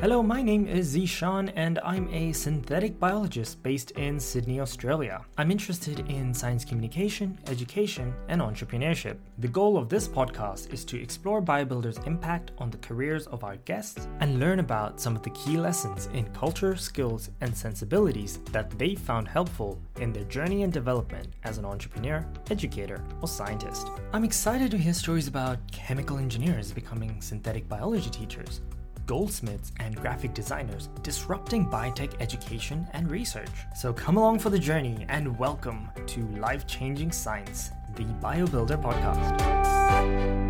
Hello, my name is Zishan and I'm a synthetic biologist based in Sydney, Australia. I'm interested in science communication, education, and entrepreneurship. The goal of this podcast is to explore BioBuilder's impact on the careers of our guests and learn about some of the key lessons in culture, skills, and sensibilities that they found helpful in their journey and development as an entrepreneur, educator, or scientist. I'm excited to hear stories about chemical engineers becoming synthetic biology teachers goldsmiths, and graphic designers disrupting biotech education and research. So come along for the journey and welcome to Life Changing Science, the BioBuilder podcast.